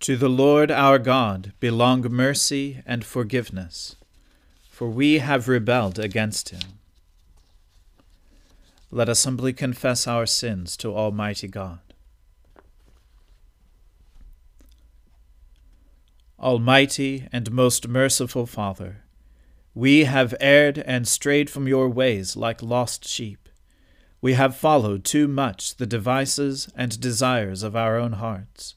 To the Lord our God belong mercy and forgiveness, for we have rebelled against him. Let us humbly confess our sins to Almighty God. Almighty and most merciful Father, we have erred and strayed from your ways like lost sheep. We have followed too much the devices and desires of our own hearts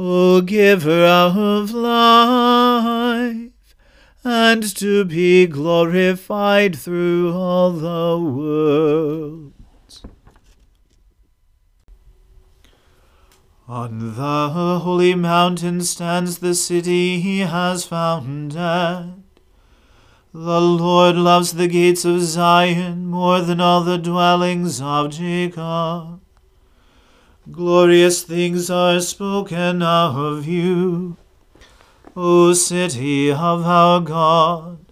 O giver of life, and to be glorified through all the world. On the holy mountain stands the city he has founded. The Lord loves the gates of Zion more than all the dwellings of Jacob. Glorious things are spoken of you, O city of our God.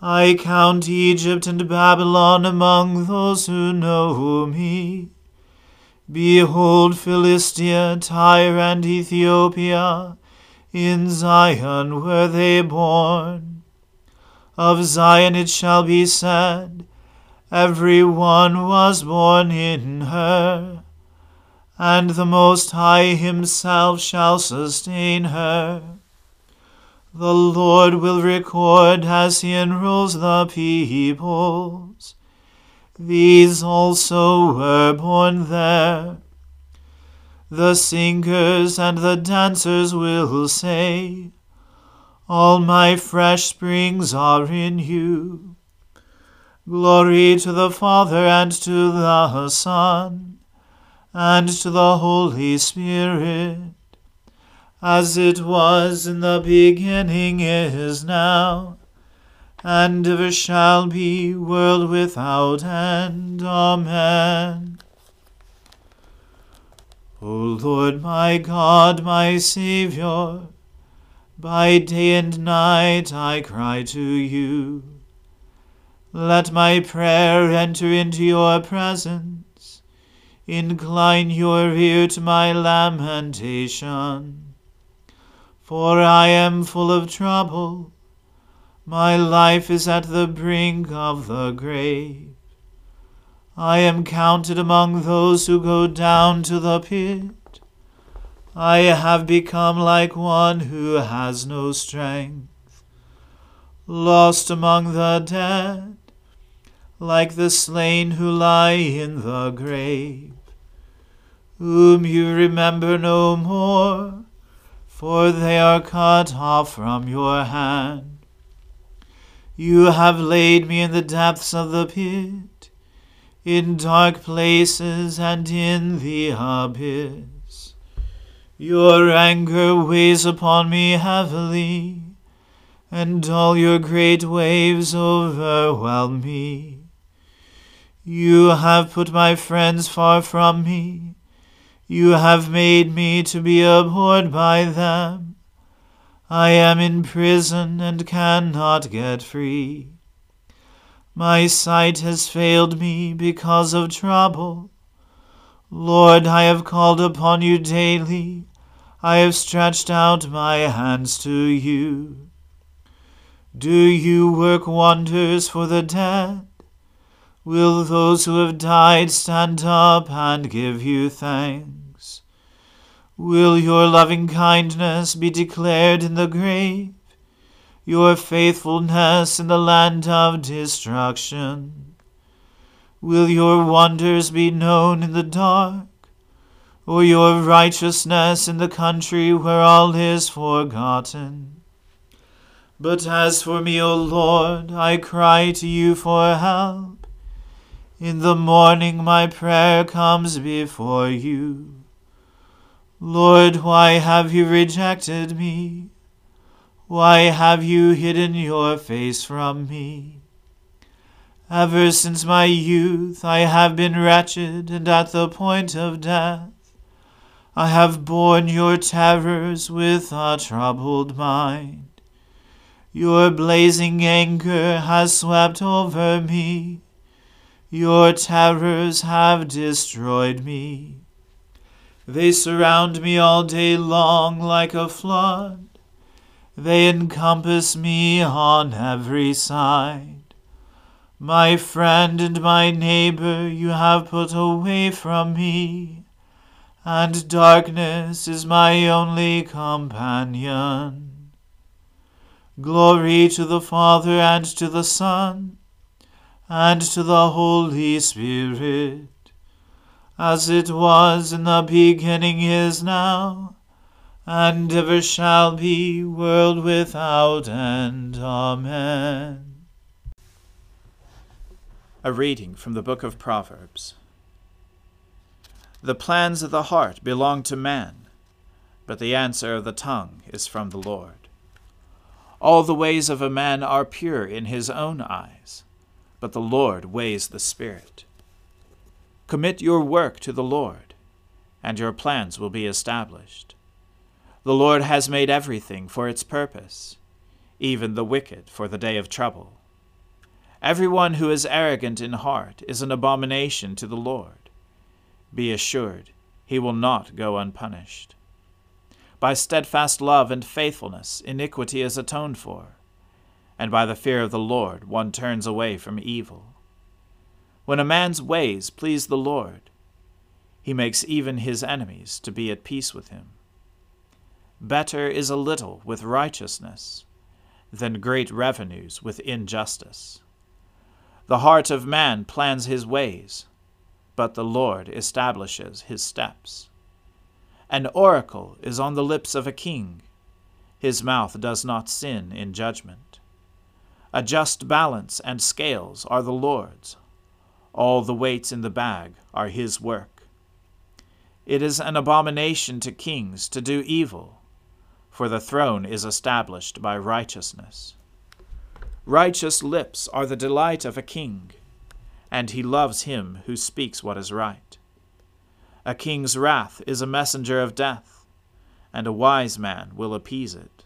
I count Egypt and Babylon among those who know me. Behold, Philistia, Tyre, and Ethiopia, in Zion were they born. Of Zion it shall be said, Every one was born in her and the Most High Himself shall sustain her. The Lord will record as He enrolls the peoples. These also were born there. The singers and the dancers will say, All my fresh springs are in you. Glory to the Father and to the Son and to the Holy Spirit, as it was in the beginning, is now, and ever shall be, world without end. Amen. O Lord my God, my Saviour, by day and night I cry to you. Let my prayer enter into your presence. Incline your ear to my lamentation. For I am full of trouble. My life is at the brink of the grave. I am counted among those who go down to the pit. I have become like one who has no strength, lost among the dead like the slain who lie in the grave, whom you remember no more, for they are cut off from your hand. You have laid me in the depths of the pit, in dark places and in the abyss. Your anger weighs upon me heavily, and all your great waves overwhelm me. You have put my friends far from me. You have made me to be abhorred by them. I am in prison and cannot get free. My sight has failed me because of trouble. Lord, I have called upon you daily. I have stretched out my hands to you. Do you work wonders for the dead? Will those who have died stand up and give you thanks? Will your loving kindness be declared in the grave, your faithfulness in the land of destruction? Will your wonders be known in the dark, or your righteousness in the country where all is forgotten? But as for me, O Lord, I cry to you for help. In the morning my prayer comes before you. Lord, why have you rejected me? Why have you hidden your face from me? Ever since my youth I have been wretched and at the point of death. I have borne your terrors with a troubled mind. Your blazing anger has swept over me. Your terrors have destroyed me. They surround me all day long like a flood. They encompass me on every side. My friend and my neighbor you have put away from me, and darkness is my only companion. Glory to the Father and to the Son and to the Holy Spirit, as it was in the beginning is now, and ever shall be, world without end. Amen. A reading from the book of Proverbs. The plans of the heart belong to man, but the answer of the tongue is from the Lord. All the ways of a man are pure in his own eyes but the Lord weighs the Spirit. Commit your work to the Lord, and your plans will be established. The Lord has made everything for its purpose, even the wicked for the day of trouble. Everyone who is arrogant in heart is an abomination to the Lord. Be assured, he will not go unpunished. By steadfast love and faithfulness, iniquity is atoned for and by the fear of the Lord one turns away from evil. When a man's ways please the Lord, he makes even his enemies to be at peace with him. Better is a little with righteousness than great revenues with injustice. The heart of man plans his ways, but the Lord establishes his steps. An oracle is on the lips of a king, his mouth does not sin in judgment. A just balance and scales are the Lord's. All the weights in the bag are his work. It is an abomination to kings to do evil, for the throne is established by righteousness. Righteous lips are the delight of a king, and he loves him who speaks what is right. A king's wrath is a messenger of death, and a wise man will appease it.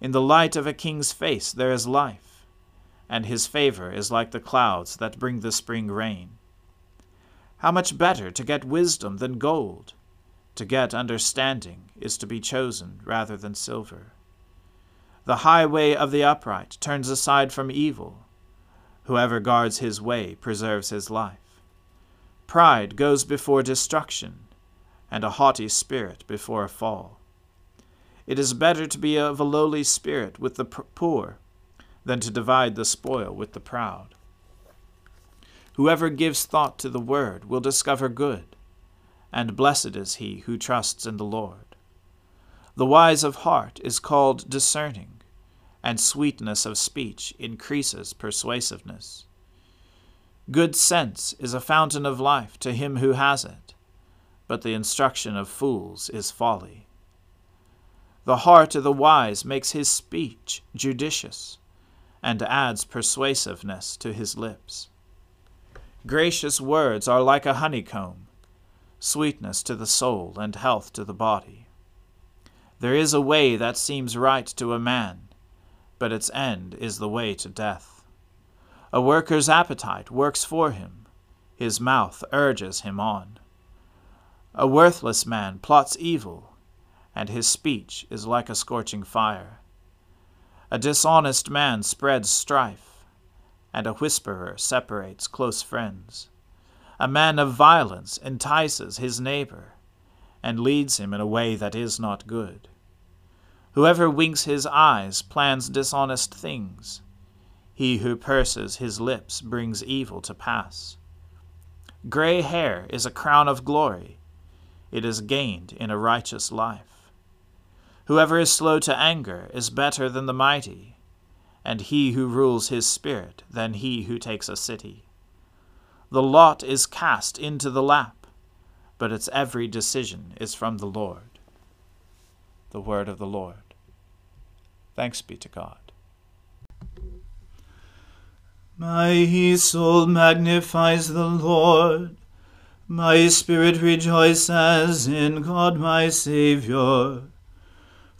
In the light of a king's face there is life, and his favor is like the clouds that bring the spring rain. How much better to get wisdom than gold! To get understanding is to be chosen rather than silver. The highway of the upright turns aside from evil. Whoever guards his way preserves his life. Pride goes before destruction, and a haughty spirit before a fall. It is better to be of a lowly spirit with the poor than to divide the spoil with the proud. Whoever gives thought to the word will discover good, and blessed is he who trusts in the Lord. The wise of heart is called discerning, and sweetness of speech increases persuasiveness. Good sense is a fountain of life to him who has it, but the instruction of fools is folly. The heart of the wise makes his speech judicious, and adds persuasiveness to his lips. Gracious words are like a honeycomb, sweetness to the soul and health to the body. There is a way that seems right to a man, but its end is the way to death. A worker's appetite works for him, his mouth urges him on. A worthless man plots evil, and his speech is like a scorching fire. A dishonest man spreads strife and a whisperer separates close friends. A man of violence entices his neighbor, and leads him in a way that is not good. Whoever winks his eyes plans dishonest things. He who purses his lips brings evil to pass. Gray hair is a crown of glory. It is gained in a righteous life. Whoever is slow to anger is better than the mighty and he who rules his spirit than he who takes a city. The lot is cast into the lap, but its every decision is from the Lord. The word of the Lord. Thanks be to God. My soul magnifies the Lord. My spirit rejoices in God my Saviour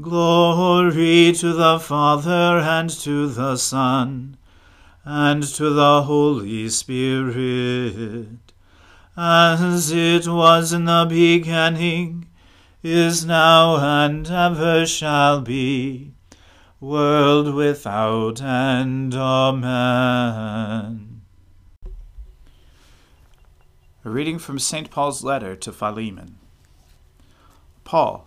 Glory to the Father and to the Son and to the Holy Spirit, as it was in the beginning, is now, and ever shall be, world without end. Amen. A reading from St. Paul's letter to Philemon. Paul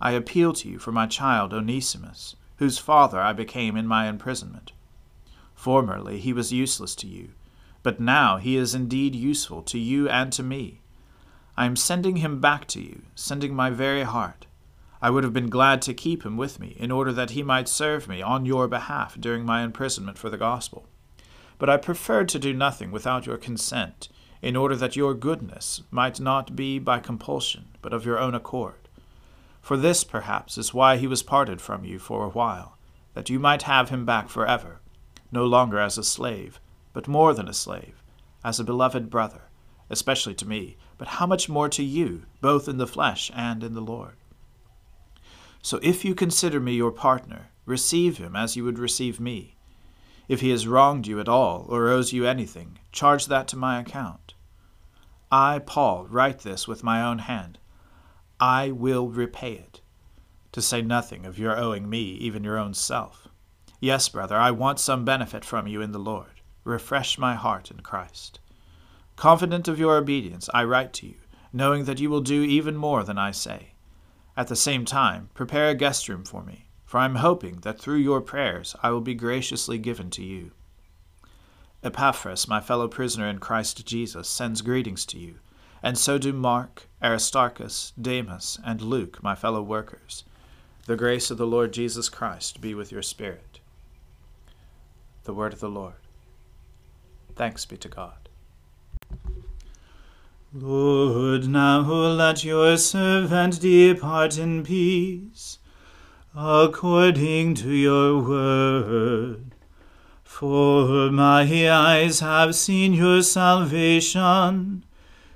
I appeal to you for my child Onesimus, whose father I became in my imprisonment. Formerly he was useless to you but now he is indeed useful to you and to me. I am sending him back to you, sending my very heart. I would have been glad to keep him with me, in order that he might serve me on your behalf during my imprisonment for the gospel. But I preferred to do nothing without your consent, in order that your goodness might not be by compulsion, but of your own accord. For this, perhaps, is why he was parted from you for a while, that you might have him back forever, no longer as a slave but more than a slave, as a beloved brother, especially to me, but how much more to you, both in the flesh and in the Lord. So if you consider me your partner, receive him as you would receive me. If he has wronged you at all, or owes you anything, charge that to my account. I, Paul, write this with my own hand. I will repay it, to say nothing of your owing me even your own self. Yes, brother, I want some benefit from you in the Lord refresh my heart in Christ. Confident of your obedience, I write to you, knowing that you will do even more than I say. At the same time, prepare a guest room for me, for I am hoping that through your prayers I will be graciously given to you. Epaphras, my fellow prisoner in Christ Jesus, sends greetings to you, and so do Mark, Aristarchus, Demas, and Luke, my fellow workers. The grace of the Lord Jesus Christ be with your spirit. The word of the Lord. Thanks be to God. Lord, now let your servant depart in peace, according to your word. For my eyes have seen your salvation,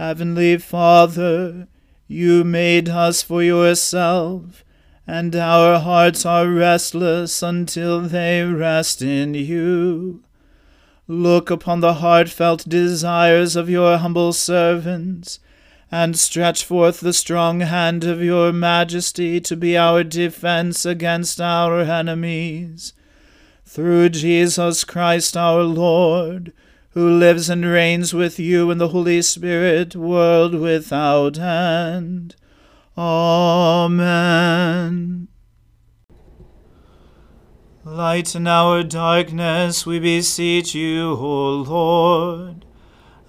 Heavenly Father, you made us for yourself, and our hearts are restless until they rest in you. Look upon the heartfelt desires of your humble servants and stretch forth the strong hand of your majesty to be our defense against our enemies. Through Jesus Christ our Lord, who lives and reigns with you in the Holy Spirit, world without end. Amen. Lighten our darkness, we beseech you, O Lord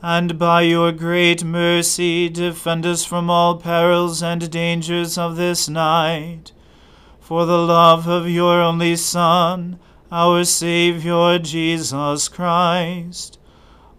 and by your great mercy defend us from all perils and dangers of this night. For the love of your only Son, our Saviour Jesus Christ.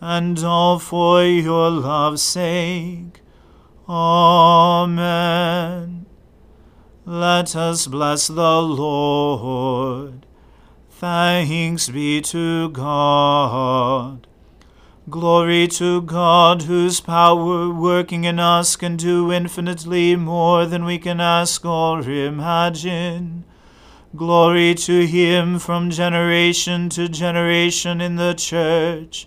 And all for your love's sake. Amen. Let us bless the Lord. Thanks be to God. Glory to God, whose power working in us can do infinitely more than we can ask or imagine. Glory to Him from generation to generation in the Church,